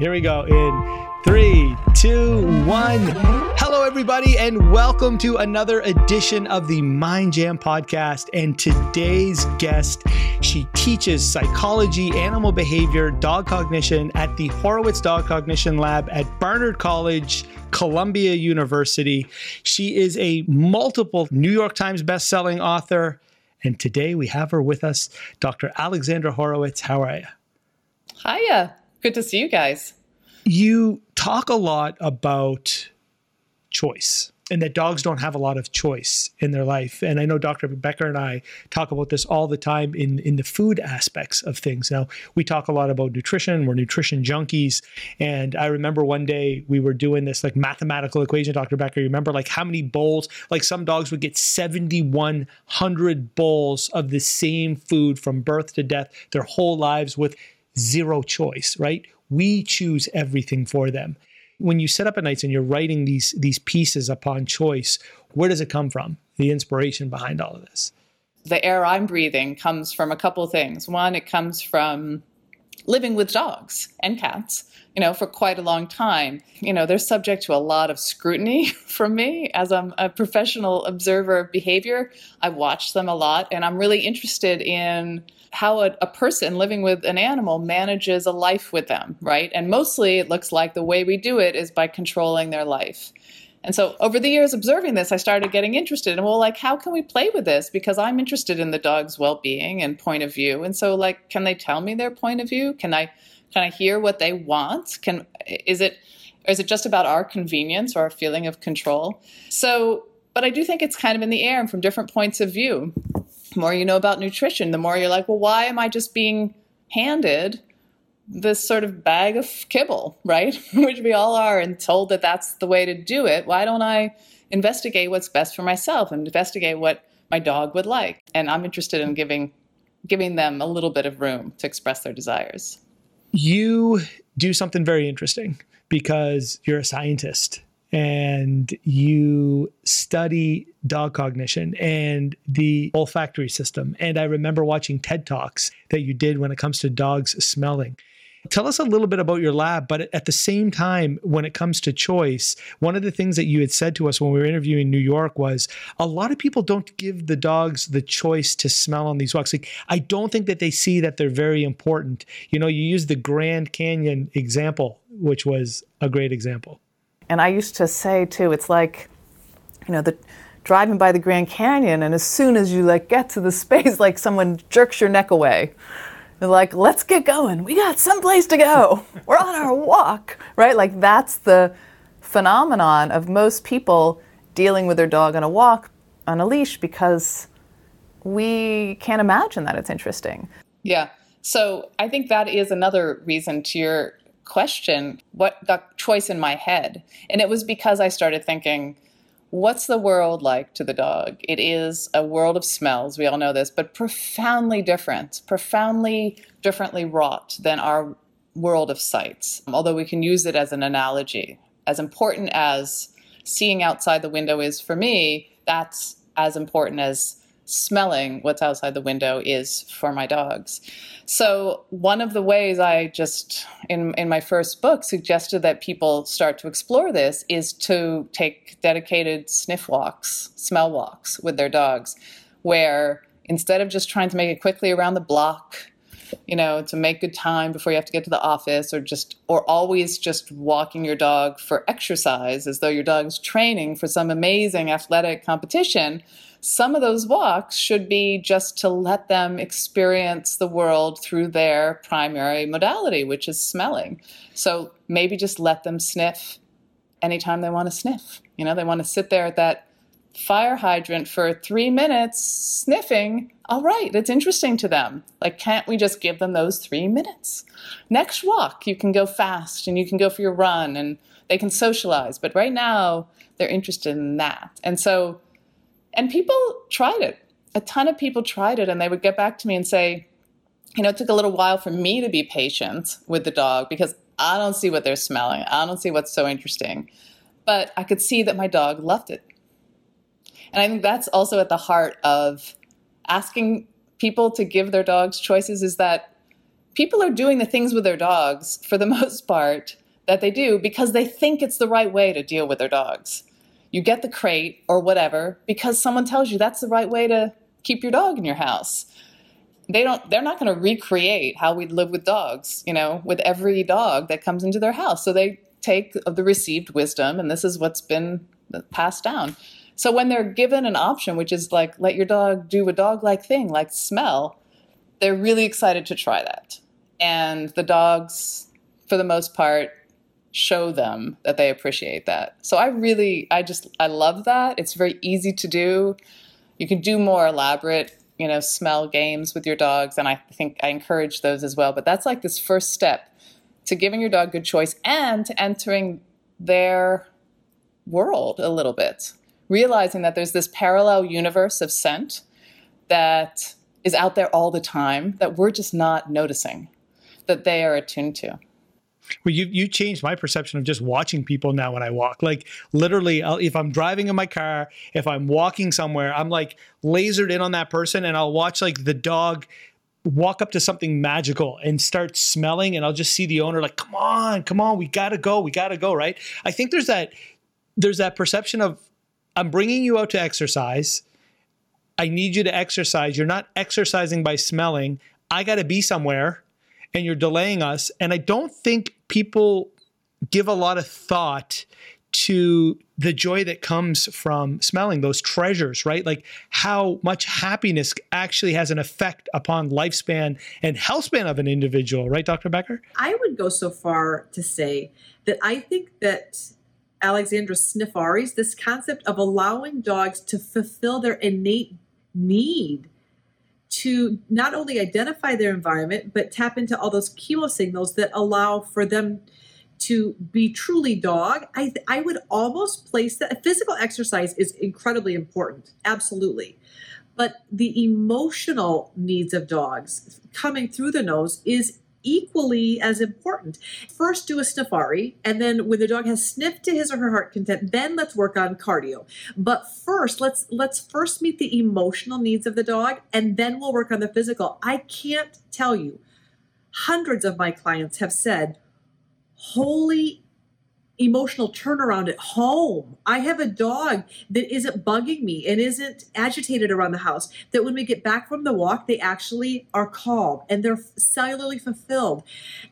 Here we go in three, two, one. Hello, everybody, and welcome to another edition of the Mind Jam podcast. And today's guest, she teaches psychology, animal behavior, dog cognition at the Horowitz Dog Cognition Lab at Barnard College. Columbia University. She is a multiple New York Times bestselling author. And today we have her with us, Dr. Alexandra Horowitz. How are you? Hiya. Good to see you guys. You talk a lot about choice and that dogs don't have a lot of choice in their life. And I know Dr. Becker and I talk about this all the time in, in the food aspects of things. Now, we talk a lot about nutrition, we're nutrition junkies. And I remember one day we were doing this like mathematical equation, Dr. Becker. You remember like how many bowls, like some dogs would get 7,100 bowls of the same food from birth to death their whole lives with zero choice, right? We choose everything for them when you set up at nights and you're writing these these pieces upon choice, where does it come from? The inspiration behind all of this. The air I'm breathing comes from a couple things. One, it comes from living with dogs and cats, you know, for quite a long time. You know, they're subject to a lot of scrutiny from me as I'm a professional observer of behavior. I watch them a lot and I'm really interested in how a, a, person living with an animal manages a life with them, right? And mostly it looks like the way we do it is by controlling their life. And so over the years observing this, I started getting interested in, well, like, how can we play with this? Because I'm interested in the dog's well-being and point of view. And so like, can they tell me their point of view? Can I, can I hear what they want? Can, is it, or is it just about our convenience or our feeling of control? So, but I do think it's kind of in the air and from different points of view the more you know about nutrition, the more you're like, well, why am I just being handed this sort of bag of kibble, right? Which we all are and told that that's the way to do it. Why don't I investigate what's best for myself and investigate what my dog would like? And I'm interested in giving giving them a little bit of room to express their desires. You do something very interesting because you're a scientist and you study dog cognition and the olfactory system. And I remember watching TED Talks that you did when it comes to dogs smelling. Tell us a little bit about your lab, but at the same time, when it comes to choice, one of the things that you had said to us when we were interviewing New York was a lot of people don't give the dogs the choice to smell on these walks. Like, I don't think that they see that they're very important. You know, you use the Grand Canyon example, which was a great example. And I used to say too, it's like, you know, the driving by the Grand Canyon, and as soon as you like get to the space, like someone jerks your neck away. They're like, let's get going. We got someplace to go. We're on our walk, right? Like that's the phenomenon of most people dealing with their dog on a walk on a leash because we can't imagine that it's interesting. Yeah. So I think that is another reason to your question what got choice in my head. And it was because I started thinking, what's the world like to the dog? It is a world of smells, we all know this, but profoundly different, profoundly differently wrought than our world of sights. Although we can use it as an analogy. As important as seeing outside the window is for me, that's as important as smelling what's outside the window is for my dogs. So one of the ways I just in in my first book suggested that people start to explore this is to take dedicated sniff walks, smell walks with their dogs where instead of just trying to make it quickly around the block you know to make good time before you have to get to the office or just or always just walking your dog for exercise as though your dog's training for some amazing athletic competition some of those walks should be just to let them experience the world through their primary modality, which is smelling. So maybe just let them sniff anytime they want to sniff. You know, they want to sit there at that fire hydrant for three minutes sniffing. All right, it's interesting to them. Like, can't we just give them those three minutes? Next walk, you can go fast and you can go for your run and they can socialize. But right now, they're interested in that. And so, and people tried it. A ton of people tried it, and they would get back to me and say, you know, it took a little while for me to be patient with the dog because I don't see what they're smelling. I don't see what's so interesting. But I could see that my dog loved it. And I think that's also at the heart of asking people to give their dogs choices is that people are doing the things with their dogs for the most part that they do because they think it's the right way to deal with their dogs. You get the crate or whatever because someone tells you that's the right way to keep your dog in your house. They don't they're not going to recreate how we live with dogs, you know, with every dog that comes into their house. So they take the received wisdom and this is what's been passed down. So when they're given an option which is like let your dog do a dog like thing like smell, they're really excited to try that. And the dogs for the most part show them that they appreciate that. So I really I just I love that. It's very easy to do. You can do more elaborate, you know, smell games with your dogs and I think I encourage those as well, but that's like this first step to giving your dog good choice and to entering their world a little bit. Realizing that there's this parallel universe of scent that is out there all the time that we're just not noticing, that they are attuned to. Well, you you changed my perception of just watching people now when I walk. Like literally, I'll, if I'm driving in my car, if I'm walking somewhere, I'm like lasered in on that person, and I'll watch like the dog walk up to something magical and start smelling, and I'll just see the owner like, "Come on, come on, we gotta go, we gotta go." Right? I think there's that there's that perception of I'm bringing you out to exercise. I need you to exercise. You're not exercising by smelling. I got to be somewhere and you're delaying us. And I don't think people give a lot of thought to the joy that comes from smelling those treasures, right? Like how much happiness actually has an effect upon lifespan and health span of an individual, right, Dr. Becker? I would go so far to say that I think that Alexandra Sniffari's this concept of allowing dogs to fulfill their innate need to not only identify their environment, but tap into all those chemo signals that allow for them to be truly dog. I, I would almost place that physical exercise is incredibly important, absolutely. But the emotional needs of dogs coming through the nose is equally as important. First, do a sniffari, and then when the dog has sniffed to his or her heart content, then let's work on cardio. But first, let's let's first meet the emotional needs of the dog, and then we'll work on the physical. I can't tell you. Hundreds of my clients have said, "Holy emotional turnaround at home. I have a dog that isn't bugging me and isn't agitated around the house. That when we get back from the walk, they actually are calm and they're cellularly fulfilled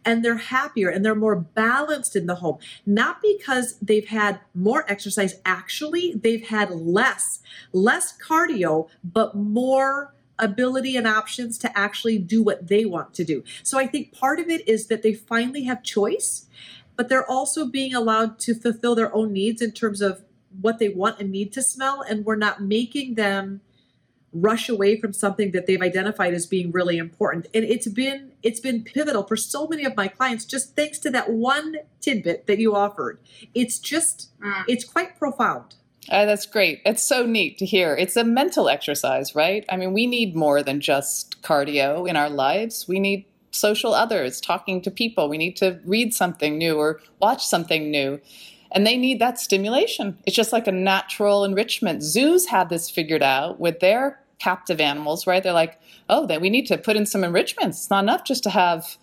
and they're happier and they're more balanced in the home. Not because they've had more exercise, actually, they've had less, less cardio, but more ability and options to actually do what they want to do. So I think part of it is that they finally have choice but they're also being allowed to fulfill their own needs in terms of what they want and need to smell and we're not making them rush away from something that they've identified as being really important and it's been it's been pivotal for so many of my clients just thanks to that one tidbit that you offered it's just mm. it's quite profound uh, that's great. It's so neat to hear. It's a mental exercise, right? I mean, we need more than just cardio in our lives. We need social others, talking to people. We need to read something new or watch something new. And they need that stimulation. It's just like a natural enrichment. Zoos have this figured out with their captive animals, right? They're like, oh, then we need to put in some enrichments. It's not enough just to have,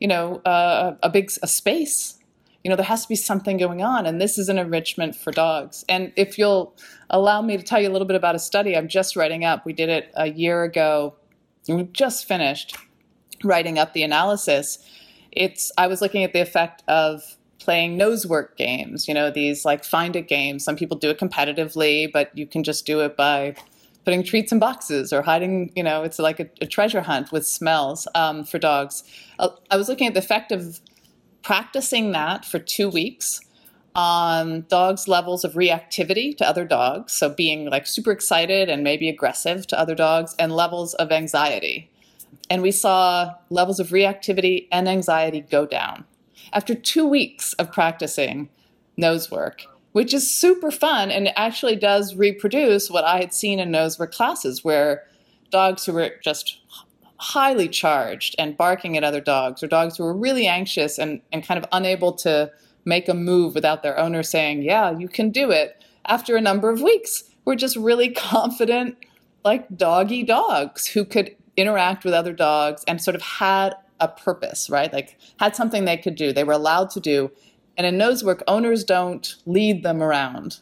you know, uh, a big a space. You know, there has to be something going on, and this is an enrichment for dogs. And if you'll allow me to tell you a little bit about a study I'm just writing up, we did it a year ago. We just finished writing up the analysis, it's I was looking at the effect of playing nose work games, you know, these like find it games. Some people do it competitively, but you can just do it by putting treats in boxes or hiding, you know, it's like a, a treasure hunt with smells um, for dogs. Uh, I was looking at the effect of practicing that for two weeks on dogs' levels of reactivity to other dogs. So being like super excited and maybe aggressive to other dogs, and levels of anxiety and we saw levels of reactivity and anxiety go down. After two weeks of practicing nose work, which is super fun and actually does reproduce what I had seen in nose work classes where dogs who were just highly charged and barking at other dogs, or dogs who were really anxious and, and kind of unable to make a move without their owner saying, Yeah, you can do it, after a number of weeks, were just really confident, like doggy dogs who could interact with other dogs and sort of had a purpose, right? Like had something they could do, they were allowed to do. And in nose work, owners don't lead them around.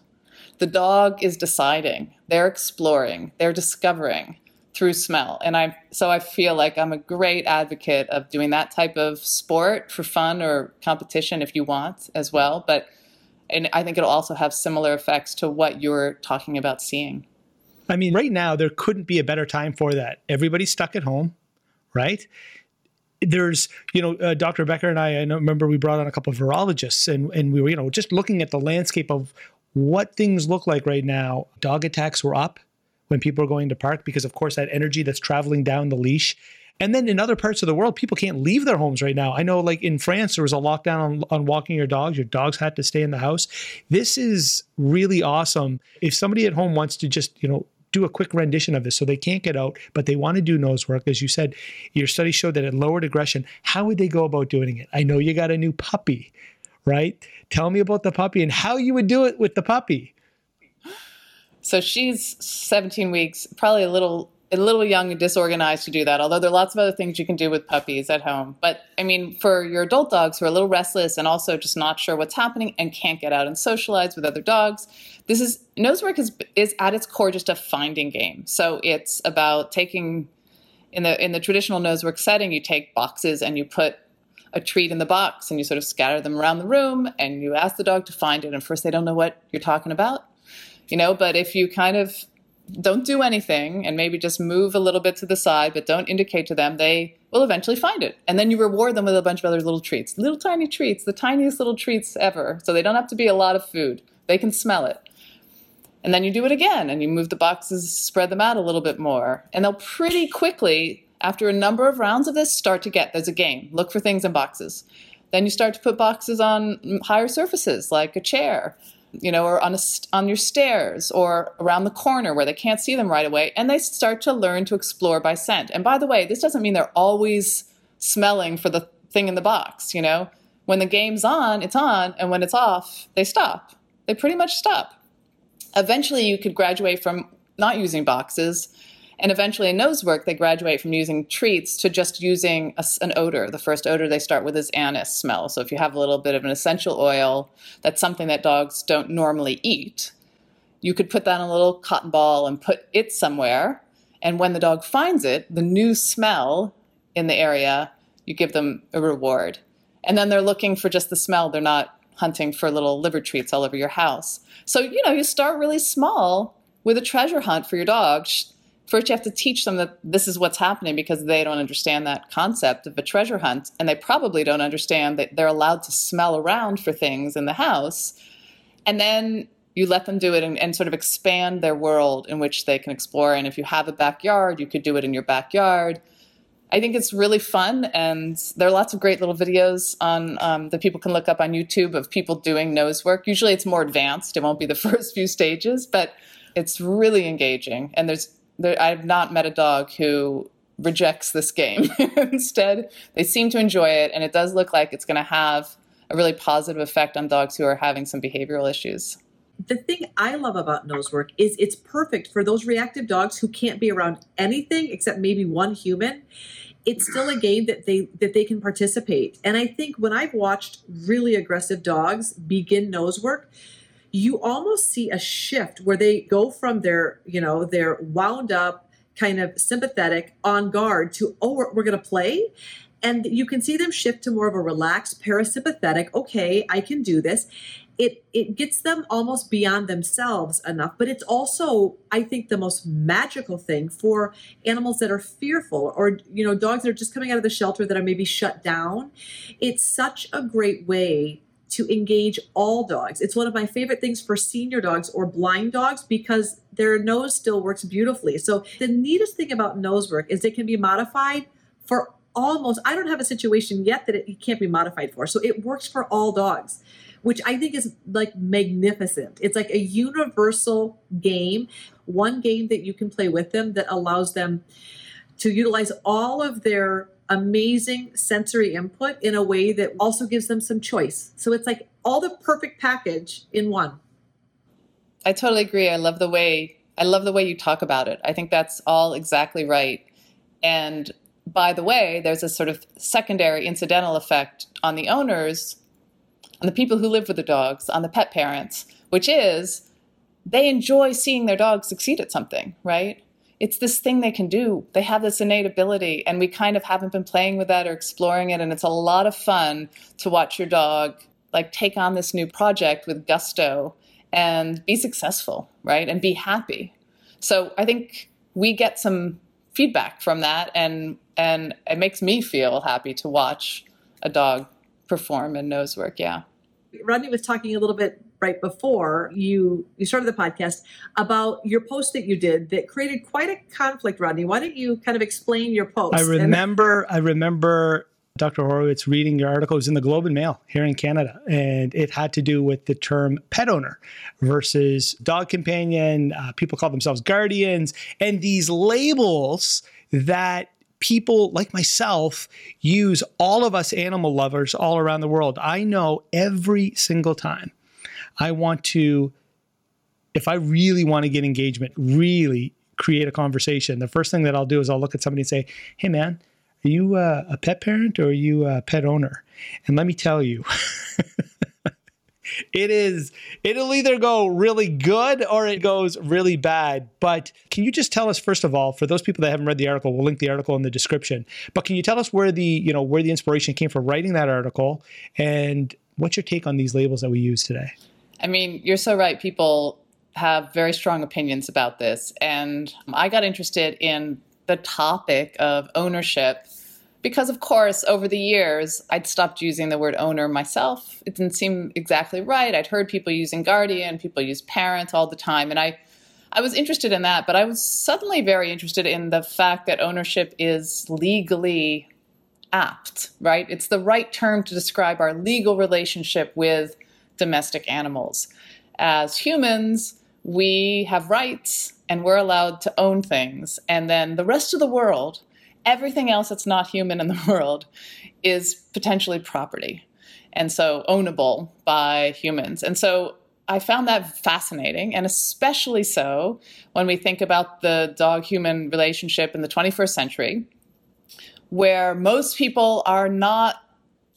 The dog is deciding, they're exploring, they're discovering through smell. And I so I feel like I'm a great advocate of doing that type of sport for fun or competition if you want as well. But and I think it'll also have similar effects to what you're talking about seeing. I mean, right now there couldn't be a better time for that. Everybody's stuck at home, right? There's, you know, uh, Dr. Becker and I, I remember we brought on a couple of virologists and, and we were, you know, just looking at the landscape of what things look like right now. Dog attacks were up when people are going to park because, of course, that energy that's traveling down the leash. And then in other parts of the world, people can't leave their homes right now. I know, like in France, there was a lockdown on, on walking your dogs. Your dogs had to stay in the house. This is really awesome. If somebody at home wants to just, you know, do a quick rendition of this so they can't get out, but they want to do nose work. As you said, your study showed that it lowered aggression. How would they go about doing it? I know you got a new puppy, right? Tell me about the puppy and how you would do it with the puppy. So she's 17 weeks, probably a little a little young and disorganized to do that. Although there are lots of other things you can do with puppies at home. But I mean, for your adult dogs who are a little restless and also just not sure what's happening and can't get out and socialize with other dogs, this is nosework is is at its core just a finding game. So it's about taking in the in the traditional nosework setting, you take boxes and you put a treat in the box and you sort of scatter them around the room and you ask the dog to find it. And first they don't know what you're talking about. You know, but if you kind of don't do anything and maybe just move a little bit to the side, but don't indicate to them, they will eventually find it. And then you reward them with a bunch of other little treats, little tiny treats, the tiniest little treats ever. So they don't have to be a lot of food, they can smell it. And then you do it again and you move the boxes, spread them out a little bit more. And they'll pretty quickly, after a number of rounds of this, start to get there's a game. Look for things in boxes. Then you start to put boxes on higher surfaces like a chair you know, or on, a, on your stairs or around the corner where they can't see them right away. And they start to learn to explore by scent. And by the way, this doesn't mean they're always smelling for the thing in the box, you know? When the game's on, it's on, and when it's off, they stop. They pretty much stop. Eventually, you could graduate from not using boxes and eventually in nose work, they graduate from using treats to just using a, an odor. The first odor they start with is anise smell. So if you have a little bit of an essential oil, that's something that dogs don't normally eat. You could put that in a little cotton ball and put it somewhere. And when the dog finds it, the new smell in the area, you give them a reward. And then they're looking for just the smell. They're not hunting for little liver treats all over your house. So, you know, you start really small with a treasure hunt for your dog first you have to teach them that this is what's happening because they don't understand that concept of a treasure hunt and they probably don't understand that they're allowed to smell around for things in the house. And then you let them do it and, and, sort of expand their world in which they can explore. And if you have a backyard you could do it in your backyard. I think it's really fun and there are lots of great little videos on um, that people can look up on youtube of people doing nose work. Usually it's more advanced. It won't be the first few stages but it's really engaging. And there's there, I've not met a dog who rejects this game. Instead, they seem to enjoy it, and it does look like it's going to have a really positive effect on dogs who are having some behavioral issues. The thing I love about nose work is it's perfect for those reactive dogs who can't be around anything except maybe one human. It's still a game that they that they can participate. And I think when I've watched really aggressive dogs begin nose work, you almost see a shift where they go from their, you know, their wound up, kind of sympathetic, on guard to, oh, we're, we're going to play. And you can see them shift to more of a relaxed, parasympathetic, okay, I can do this. It, it gets them almost beyond themselves enough, but it's also, I think, the most magical thing for animals that are fearful or, you know, dogs that are just coming out of the shelter that are maybe shut down. It's such a great way to engage all dogs. It's one of my favorite things for senior dogs or blind dogs because their nose still works beautifully. So the neatest thing about nose work is it can be modified for almost I don't have a situation yet that it can't be modified for. So it works for all dogs, which I think is like magnificent. It's like a universal game, one game that you can play with them that allows them to utilize all of their amazing sensory input in a way that also gives them some choice. So it's like all the perfect package in one. I totally agree. I love the way I love the way you talk about it. I think that's all exactly right. And by the way, there's a sort of secondary incidental effect on the owners, on the people who live with the dogs, on the pet parents, which is they enjoy seeing their dog succeed at something, right? It's this thing they can do. They have this innate ability, and we kind of haven't been playing with that or exploring it. And it's a lot of fun to watch your dog like take on this new project with gusto and be successful, right? And be happy. So I think we get some feedback from that, and and it makes me feel happy to watch a dog perform and nose work. Yeah. Rodney was talking a little bit right before you you started the podcast about your post that you did that created quite a conflict rodney why don't you kind of explain your post i remember and- i remember Dr. Horowitz reading your article it was in the Globe and Mail here in Canada, and it had to do with the term pet owner versus dog companion. Uh, people call themselves guardians, and these labels that people like myself use all of us animal lovers all around the world. I know every single time I want to, if I really want to get engagement, really create a conversation, the first thing that I'll do is I'll look at somebody and say, hey, man, are you uh, a pet parent or are you a pet owner? And let me tell you, it is it'll either go really good or it goes really bad but can you just tell us first of all for those people that haven't read the article we'll link the article in the description but can you tell us where the you know where the inspiration came for writing that article and what's your take on these labels that we use today I mean, you're so right. People have very strong opinions about this. And I got interested in the topic of ownership because, of course, over the years, I'd stopped using the word owner myself. It didn't seem exactly right. I'd heard people using guardian, people use parent all the time. And I, I was interested in that, but I was suddenly very interested in the fact that ownership is legally apt, right? It's the right term to describe our legal relationship with domestic animals. As humans, we have rights and we're allowed to own things. And then the rest of the world, everything else that's not human in the world, is potentially property. And so ownable by humans. And so I found that fascinating, and especially so when we think about the dog human relationship in the 21st century, where most people are not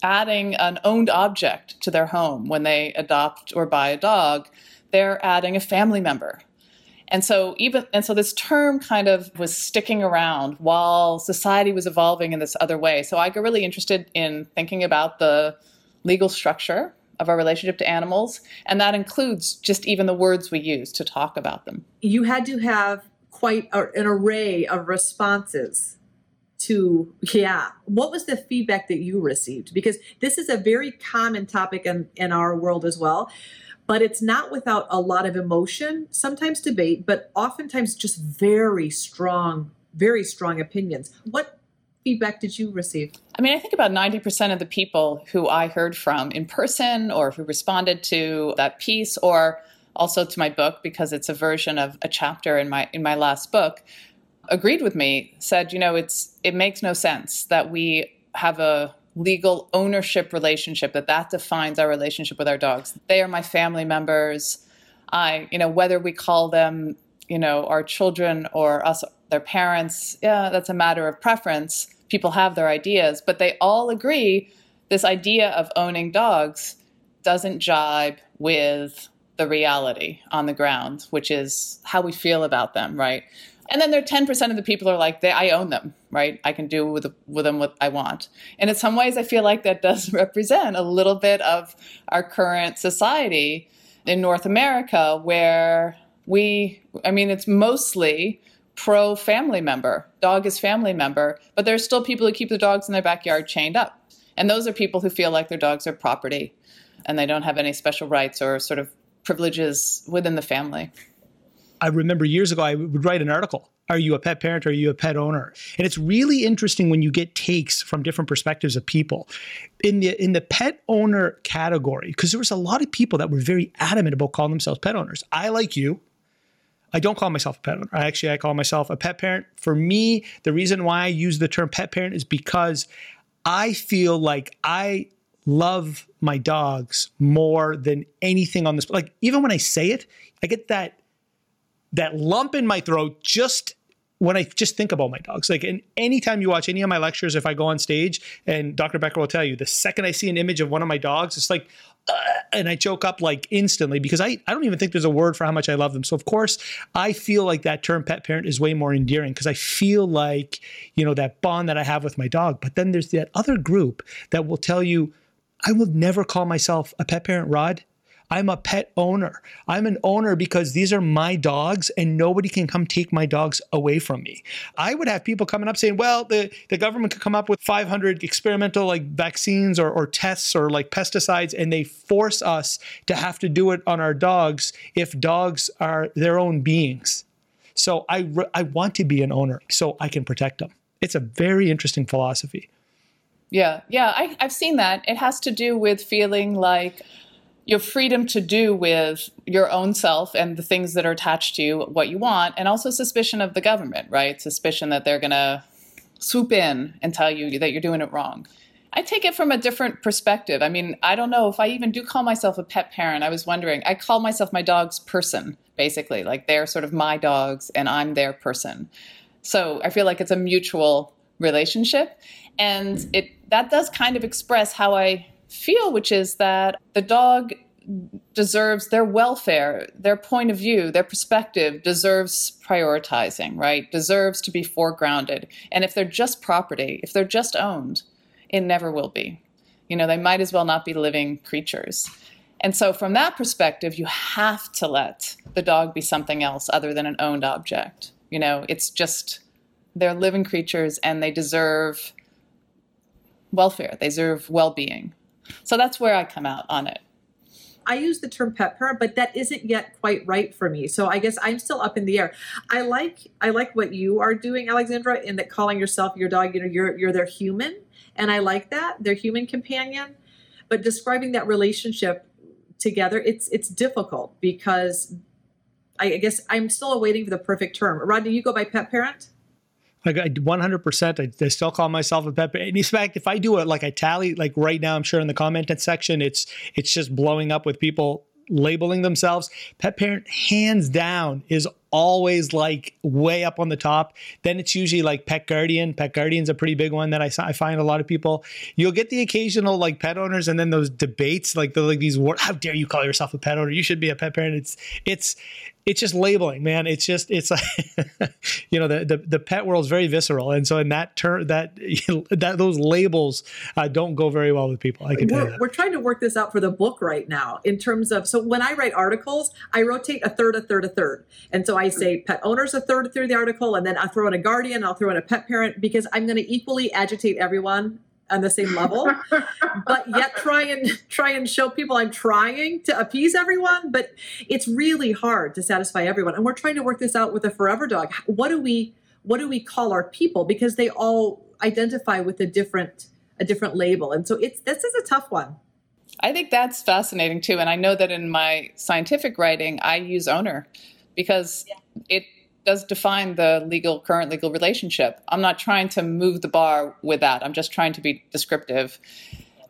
adding an owned object to their home when they adopt or buy a dog, they're adding a family member. And so even and so this term kind of was sticking around while society was evolving in this other way. So I got really interested in thinking about the legal structure of our relationship to animals, and that includes just even the words we use to talk about them. You had to have quite a, an array of responses to yeah what was the feedback that you received? Because this is a very common topic in, in our world as well but it's not without a lot of emotion sometimes debate but oftentimes just very strong very strong opinions. What feedback did you receive? I mean i think about 90% of the people who i heard from in person or who responded to that piece or also to my book because it's a version of a chapter in my in my last book agreed with me, said, you know, it's it makes no sense that we have a legal ownership relationship that that defines our relationship with our dogs. They are my family members. I, you know, whether we call them, you know, our children or us their parents, yeah, that's a matter of preference. People have their ideas, but they all agree this idea of owning dogs doesn't jibe with the reality on the ground, which is how we feel about them, right? And then there are 10% of the people are like, they, I own them, right? I can do with, with them what I want. And in some ways, I feel like that does represent a little bit of our current society in North America, where we, I mean, it's mostly pro family member, dog is family member, but there are still people who keep the dogs in their backyard chained up. And those are people who feel like their dogs are property and they don't have any special rights or sort of privileges within the family. I remember years ago, I would write an article. Are you a pet parent or are you a pet owner? And it's really interesting when you get takes from different perspectives of people. In the in the pet owner category, because there was a lot of people that were very adamant about calling themselves pet owners. I like you. I don't call myself a pet owner. I actually I call myself a pet parent. For me, the reason why I use the term pet parent is because I feel like I love my dogs more than anything on this. Like even when I say it, I get that that lump in my throat just when I just think about my dogs, like, and anytime you watch any of my lectures, if I go on stage, and Dr. Becker will tell you, the second I see an image of one of my dogs, it's like, uh, and I choke up like instantly because I, I don't even think there's a word for how much I love them. So of course, I feel like that term pet parent is way more endearing because I feel like, you know, that bond that I have with my dog. But then there's that other group that will tell you, I will never call myself a pet parent, Rod. I'm a pet owner. I'm an owner because these are my dogs and nobody can come take my dogs away from me. I would have people coming up saying, well, the, the government could come up with 500 experimental like vaccines or, or tests or like pesticides and they force us to have to do it on our dogs if dogs are their own beings. So I, I want to be an owner so I can protect them. It's a very interesting philosophy. Yeah, yeah, I, I've seen that. It has to do with feeling like your freedom to do with your own self and the things that are attached to you what you want and also suspicion of the government right? Suspicion that they're going to swoop in and tell you that you're doing it wrong. I take it from a different perspective. I mean i don't know if i even do call myself a pet parent i was wondering i call myself my dog's person basically. Like they're sort of my dogs and i'm their person. So i feel like it's a mutual relationship and it that does kind of express how i feel, which is that the dog deserves their welfare, their point of view, their perspective deserves prioritizing, right? Deserves to be foregrounded. And if they're just property, if they're just owned, it never will be. You know, they might as well not be living creatures. And so, from that perspective, you have to let the dog be something else other than an owned object. You know, it's just, they're living creatures and they deserve welfare, they deserve well being. So that's where I come out on it. I use the term pet parent, but that isn't yet quite right for me. So I guess I'm still up in the air. I like I like what you are doing, Alexandra, in that calling yourself your dog, you know, you're you're their human. And I like that, their human companion. But describing that relationship together, it's it's difficult because I guess I'm still awaiting for the perfect term. Rodney, you go by pet parent? Like I 100%, I, I still call myself a pet in fact, if I do it like I tally, like right now, I'm sure in the comment section, it's it's just blowing up with people labeling themselves. Pet parent, hands down, is always like way up on the top. Then it's usually like pet guardian. Pet guardian's a pretty big one that I, I find a lot of people. You'll get the occasional like pet owners, and then those debates, like the like these words. How dare you call yourself a pet owner? You should be a pet parent. It's it's it's just labeling, man. It's just it's like you know the, the the pet world is very visceral, and so in that term that that those labels uh, don't go very well with people. I can we're. We're trying to work this out for the book right now in terms of so when I write articles, I rotate a third, a third, a third, and so I say pet owners a third through the article, and then I throw in a guardian, I'll throw in a pet parent because I'm going to equally agitate everyone on the same level. But yet try and try and show people i'm trying to appease everyone but it's really hard to satisfy everyone. And we're trying to work this out with a forever dog. What do we what do we call our people? Because they all identify with a different a different label. And so it's this is a tough one. I think that's fascinating too and i know that in my scientific writing i use owner because yeah. it does define the legal current legal relationship. I'm not trying to move the bar with that. I'm just trying to be descriptive.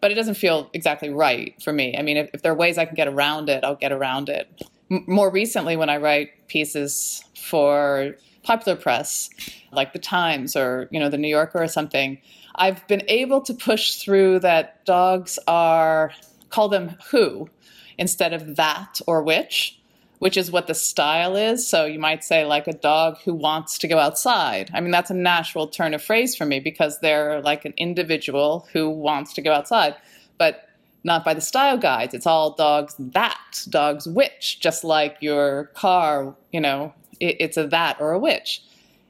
But it doesn't feel exactly right for me. I mean, if, if there are ways I can get around it, I'll get around it. M- more recently, when I write pieces for popular press, like the Times or you know the New Yorker or something, I've been able to push through that dogs are call them who instead of that or which which is what the style is. So you might say, like a dog who wants to go outside. I mean, that's a natural turn of phrase for me because they're like an individual who wants to go outside, but not by the style guides. It's all dogs that, dogs which, just like your car, you know, it, it's a that or a which.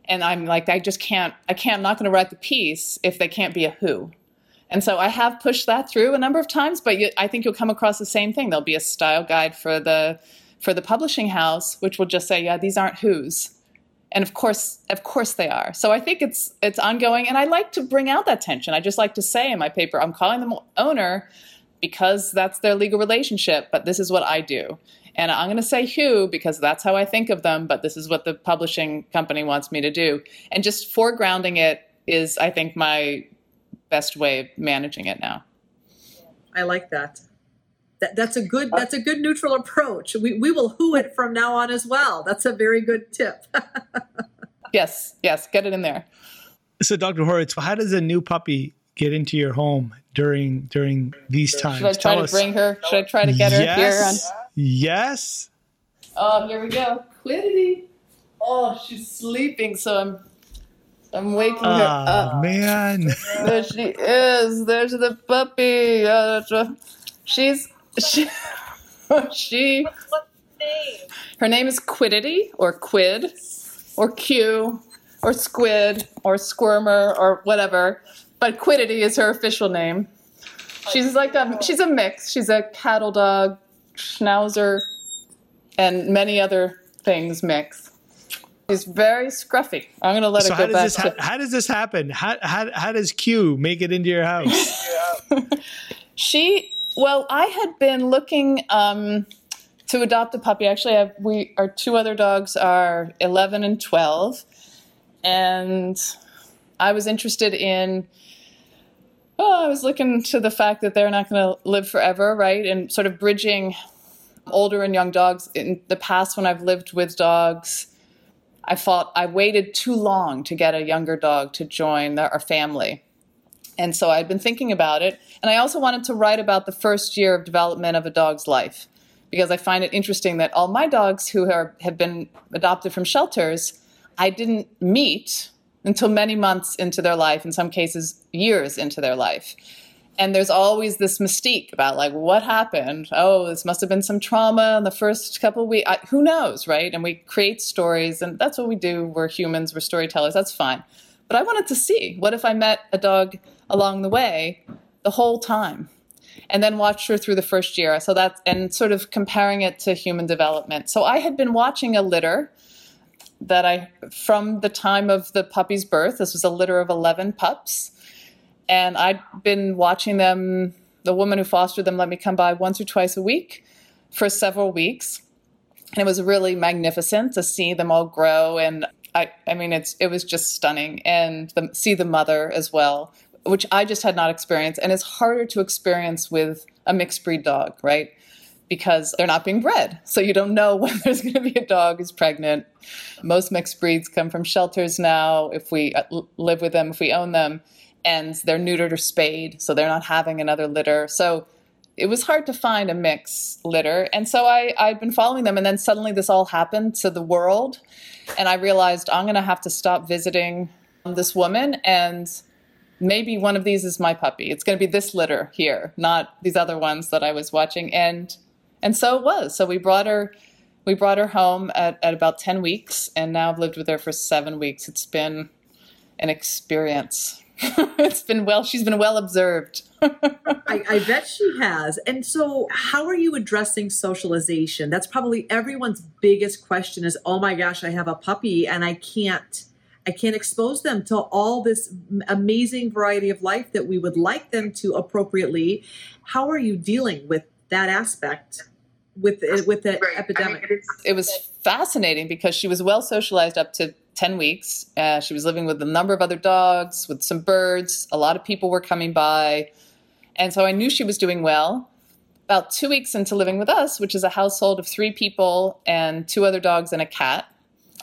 And I'm like, I just can't, I can't, I'm not going to write the piece if they can't be a who. And so I have pushed that through a number of times, but you, I think you'll come across the same thing. There'll be a style guide for the for the publishing house, which will just say, yeah, these aren't who's. And of course, of course they are. So I think it's it's ongoing, and I like to bring out that tension. I just like to say in my paper, I'm calling them owner because that's their legal relationship, but this is what I do. And I'm going to say who because that's how I think of them, but this is what the publishing company wants me to do. And just foregrounding it is, I think, my best way of managing it now. I like that. That, that's a good that's a good neutral approach. We we will who it from now on as well. That's a very good tip. Yes, yes, get it in there. So, Dr. Horowitz, how does a new puppy get into your home during during these times? Should I try Tell to us. bring her? Should I try to get her yes. here? On, Yes. oh, here we go. Quiddity. Oh, she's sleeping, so I'm I'm waking her up. Oh man. There she is. There's the puppy. Uh, she's she she. Her name is Quiddity or Quid or Q or Squid or Squirmer or whatever, but Quiddity is her official name. She's like a she's a mix. She's a cattle dog, schnauzer, and many other things mix. She's very scruffy. I'm gonna let So her how go does back this to. how does this happen? How, how how does Q make it into your house? She, well, I had been looking um, to adopt a puppy. Actually, I have, we our two other dogs are 11 and 12, and I was interested in. Well, I was looking to the fact that they're not going to live forever, right? And sort of bridging older and young dogs. In the past, when I've lived with dogs, I thought I waited too long to get a younger dog to join our family. And so I'd been thinking about it. And I also wanted to write about the first year of development of a dog's life because I find it interesting that all my dogs who are, have been adopted from shelters, I didn't meet until many months into their life, in some cases, years into their life. And there's always this mystique about like what happened. Oh, this must have been some trauma in the first couple of weeks. I, who knows, right? And we create stories, and that's what we do. We're humans. We're storytellers. That's fine. But I wanted to see what if I met a dog along the way the whole time and then watched her through the first year. So that's and sort of comparing it to human development. So I had been watching a litter that I from the time of the puppy's birth. This was a litter of 11 pups. And I'd been watching them the woman who fostered them let me come by once or twice a week for several weeks. And it was really magnificent to see them all grow and I, I mean, it's it was just stunning, and the, see the mother as well, which I just had not experienced, and it's harder to experience with a mixed breed dog, right? Because they're not being bred, so you don't know when there's going to be a dog who's pregnant. Most mixed breeds come from shelters now. If we uh, live with them, if we own them, and they're neutered or spayed, so they're not having another litter. So it was hard to find a mix litter. And so I, I'd been following them, and then suddenly this all happened to the world. And I realized I'm going to have to stop visiting this woman, and maybe one of these is my puppy. It's going to be this litter here, not these other ones that I was watching. And and so it was. So we brought her. We brought her home at, at about 10 weeks, and now I've lived with her for seven weeks. It's been an experience. it's been well, she's been well observed. I, I bet she has. And so, how are you addressing socialization? That's probably everyone's biggest question is, oh my gosh, I have a puppy and I can't. I can't expose them to all this amazing variety of life that we would like them to appropriately. How are you dealing with that aspect with the, with the epidemic? it was fascinating because she was well socialized up to 10 weeks. Uh, she was living with a number of other dogs, with some birds. A lot of people were coming by. And so I knew she was doing well. About two weeks into living with us, which is a household of three people and two other dogs and a cat,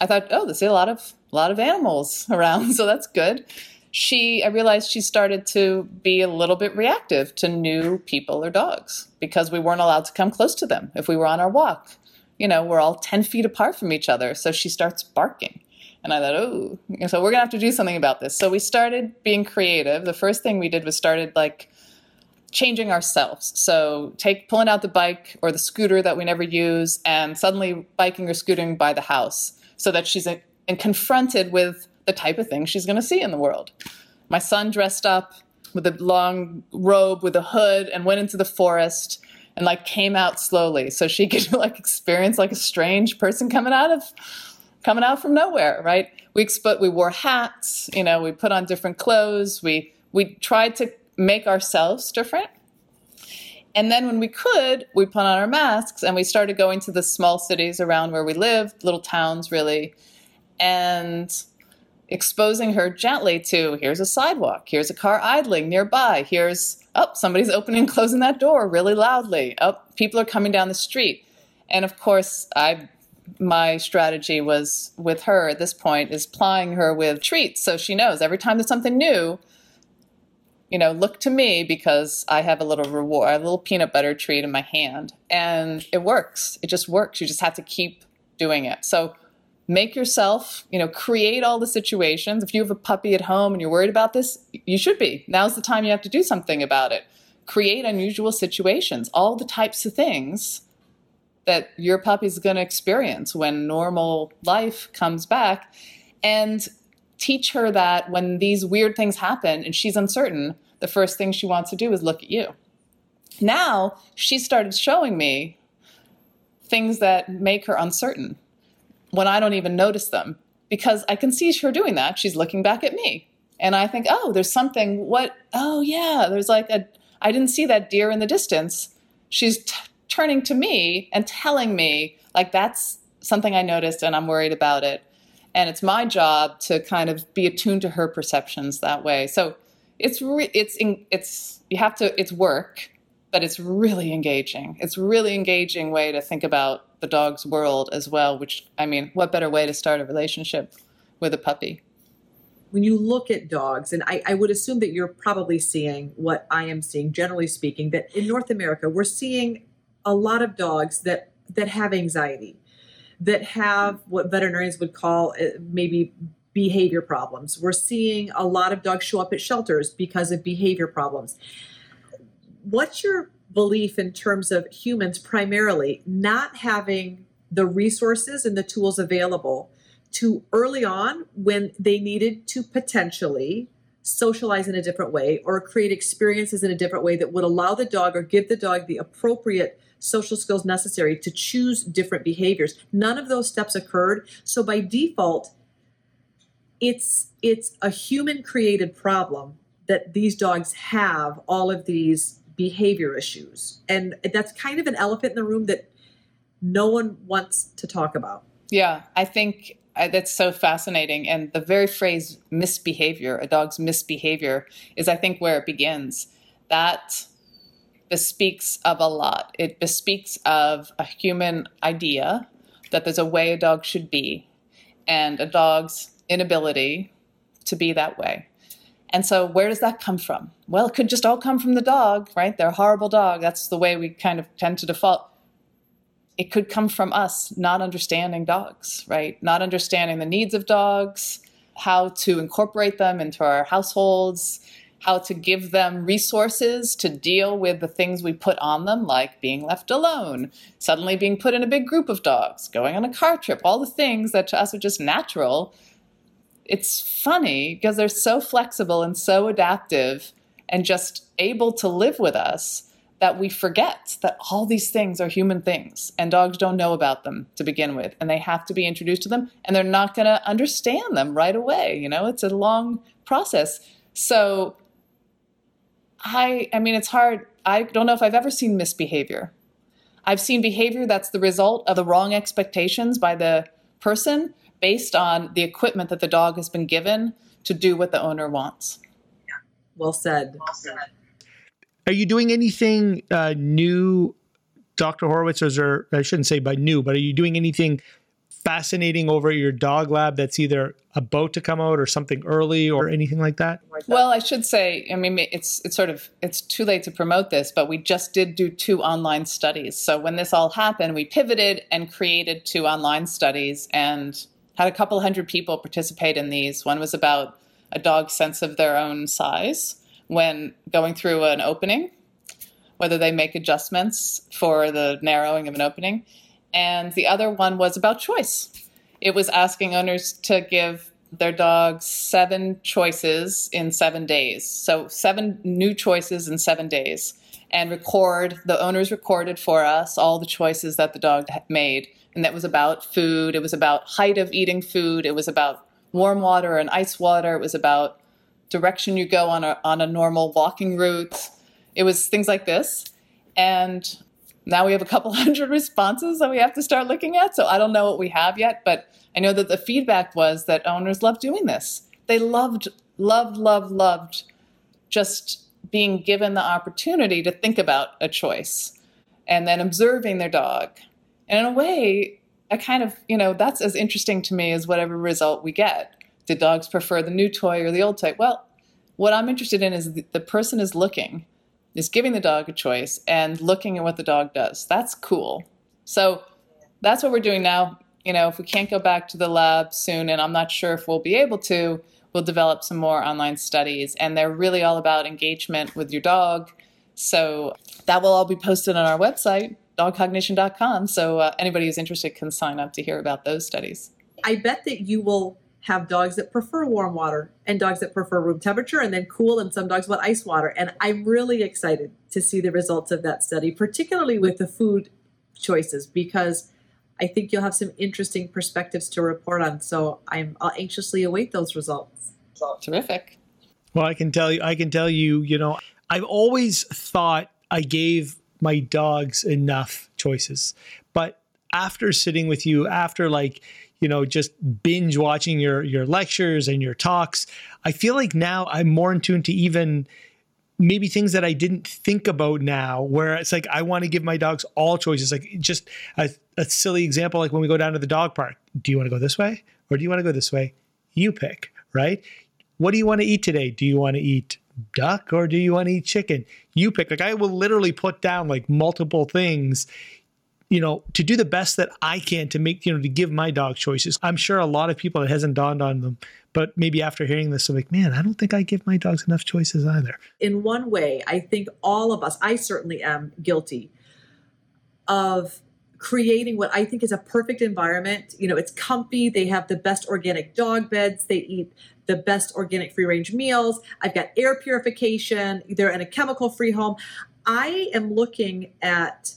I thought, oh, there's a lot of a lot of animals around, so that's good. She, I realized she started to be a little bit reactive to new people or dogs because we weren't allowed to come close to them if we were on our walk. You know, we're all 10 feet apart from each other, so she starts barking. And I thought, oh, so we're gonna have to do something about this. So we started being creative. The first thing we did was started like changing ourselves. So take pulling out the bike or the scooter that we never use, and suddenly biking or scooting by the house, so that she's and confronted with the type of things she's going to see in the world. My son dressed up with a long robe with a hood and went into the forest and like came out slowly so she could like experience like a strange person coming out of coming out from nowhere, right? We expo- we wore hats, you know, we put on different clothes, we we tried to make ourselves different. And then when we could, we put on our masks and we started going to the small cities around where we lived, little towns really, and exposing her gently to here's a sidewalk, here's a car idling nearby, here's oh, somebody's opening and closing that door really loudly. Oh, people are coming down the street. And of course, I my strategy was with her at this point is plying her with treats so she knows every time there's something new you know look to me because i have a little reward a little peanut butter treat in my hand. And it works. It just works. You just have to keep doing it. So make yourself you know create all the situations. If you have a puppy at home and you're worried about this you should be. Now's the time you have to do something about it. Create unusual situations all the types of things that your puppy's going to experience when normal life comes back and teach her that when these weird things happen and she's uncertain the first thing she wants to do is look at you. Now she started showing me things that make her uncertain when i don't even notice them because i can see her doing that. She's looking back at me. And i think oh there's something. What? Oh yeah there's like a i didn't see that deer in the distance. She's turning to me and telling me like that's something I noticed and I'm worried about it. And it's my job to kind of be attuned to her perceptions that way. So it's re- it's it's you have to it's work, but it's really engaging. It's really engaging way to think about the dog's world as well. Which I mean, what better way to start a relationship with a puppy? when you look at dogs, and I, I, would assume that you're probably seeing what I am seeing, generally speaking, that in North America, we're seeing a lot of dogs that that have anxiety, that have what veterinarians would call uh, maybe behavior problems. We're seeing a lot of dogs show up at shelters because of behavior problems. What's your belief in terms of humans primarily not having the resources and the tools available to early on when they needed to potentially socialize in a different way or create experiences in a different way that would allow the dog or give the dog the appropriate social skills necessary to choose different behaviors. None of those steps occurred. So by default, it's it's a human created problem that these dogs have all of these behavior issues. And that's kind of an elephant in the room that no one wants to talk about. Yeah, I think I, that's so fascinating. And the very phrase misbehavior, a dog's misbehavior, is I think where it begins. That bespeaks of a lot. It bespeaks of a human idea that there's a way a dog should be and a dog's inability to be that way. And so, where does that come from? Well, it could just all come from the dog, right? They're a horrible dog. That's the way we kind of tend to default. It could come from us not understanding dogs, right? Not understanding the needs of dogs, how to incorporate them into our households, how to give them resources to deal with the things we put on them, like being left alone, suddenly being put in a big group of dogs, going on a car trip, all the things that to us are just natural. It's funny because they're so flexible and so adaptive and just able to live with us that we forget that all these things are human things and dogs don't know about them to begin with and they have to be introduced to them and they're not going to understand them right away you know it's a long process so I I mean it's hard. I don't know if I've ever seen misbehavior. I've seen behavior that's the result of the wrong expectations by the person based on the equipment that the dog has been given to do what the owner wants. Yeah. Well said. Well said. Are you doing anything uh, new, Dr. Horowitz? Or is there, I shouldn't say by new, but are you doing anything fascinating over your dog lab that's either about to come out or something early or anything like that? Well, I should say, I mean, it's it's sort of it's too late to promote this, but we just did do two online studies. So when this all happened, we pivoted and created two online studies and had a couple hundred people participate in these. One was about a dog's sense of their own size when going through an opening, whether they make adjustments for the narrowing of an opening and the other one was about choice. It was asking owners to give their dogs seven choices in seven days. So, seven new choices in seven days, and record the owners recorded for us all the choices that the dog made. And that was about food, it was about height of eating food, it was about warm water and ice water, it was about direction you go on a, on a normal walking route. It was things like this. And now we have a couple hundred responses that we have to start looking at. So I don't know what we have yet, but I know that the feedback was that owners love doing this. They loved, loved, loved, loved just being given the opportunity to think about a choice and then observing their dog. And in a way, I kind of, you know, that's as interesting to me as whatever result we get. Do dogs prefer the new toy or the old toy? Well, what I'm interested in is the, the person is looking, is giving the dog a choice and looking at what the dog does. That's cool. So that's what we're doing now. You know, if we can't go back to the lab soon, and I'm not sure if we'll be able to, we'll develop some more online studies. And they're really all about engagement with your dog. So that will all be posted on our website, dogcognition.com. So uh, anybody who's interested can sign up to hear about those studies. I bet that you will have dogs that prefer warm water and dogs that prefer room temperature and then cool and some dogs want ice water and i'm really excited to see the results of that study particularly with the food choices because i think you'll have some interesting perspectives to report on so i'm i'll anxiously await those results Terrific. Well, I can tell you, I can tell you, you know, I've always thought I gave my dogs enough choices, but after sitting with you, after like, you know, just binge watching your your lectures and your talks, I feel like now I'm more in tune to even maybe things that I didn't think about now, where it's like I want to give my dogs all choices. Like just a, a silly example, like when we go down to the dog park, do you want to go this way or do you want to go this way? You pick, right? What do you want to eat today? Do you want to eat duck or do you want to eat chicken? You pick. Like I will literally put down like multiple things, you know, to do the best that I can to make, you know, to give my dog choices. I'm sure a lot of people it hasn't dawned on them, but maybe after hearing this, I'm like, man, I don't think I give my dogs enough choices either. in one way i think all of us i certainly am guilty of creating what i think is a perfect environment you know it's comfy they have the best organic dog beds they eat the best organic free range meals. I've got air purification. They're in a chemical free home. I am looking at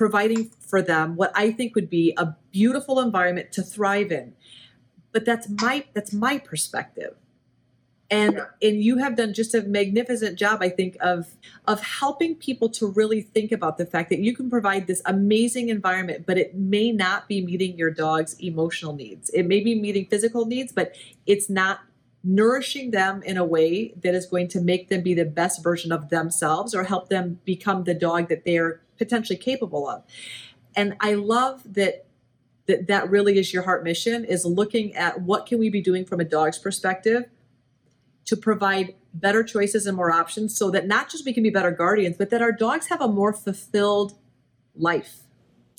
providing for them what i think would be a beautiful environment to thrive in. But that's my that's my perspective. And and you have done just a magnificent job i think of of helping people to really think about the fact that you can provide this amazing environment but it may not be meeting your dog's emotional needs. It may be meeting physical needs but it's not nourishing them in a way that is going to make them be the best version of themselves or help them become the dog that they're potentially capable of and i love that that that really is your heart mission is looking at what can we be doing from a dog's perspective to provide better choices and more options so that not just we can be better guardians, but that our dogs have a more fulfilled life.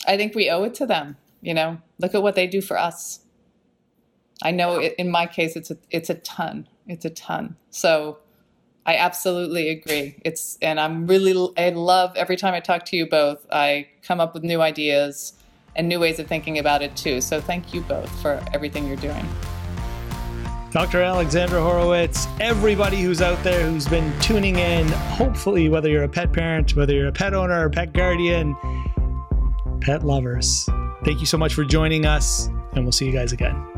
I think we owe it to them. You know, look at what they do for us. I know it, in my case, it's a it's a ton. It's a ton. So I absolutely agree. It's and I'm really I love every time I talk to you both. I come up with new ideas and new ways of thinking about it too. So thank you both for everything you're doing. Dr. Alexandra Horowitz, everybody who's out there who's been tuning in, hopefully, whether you're a pet parent, whether you're a pet owner or pet guardian, pet lovers, thank you so much for joining us, and we'll see you guys again.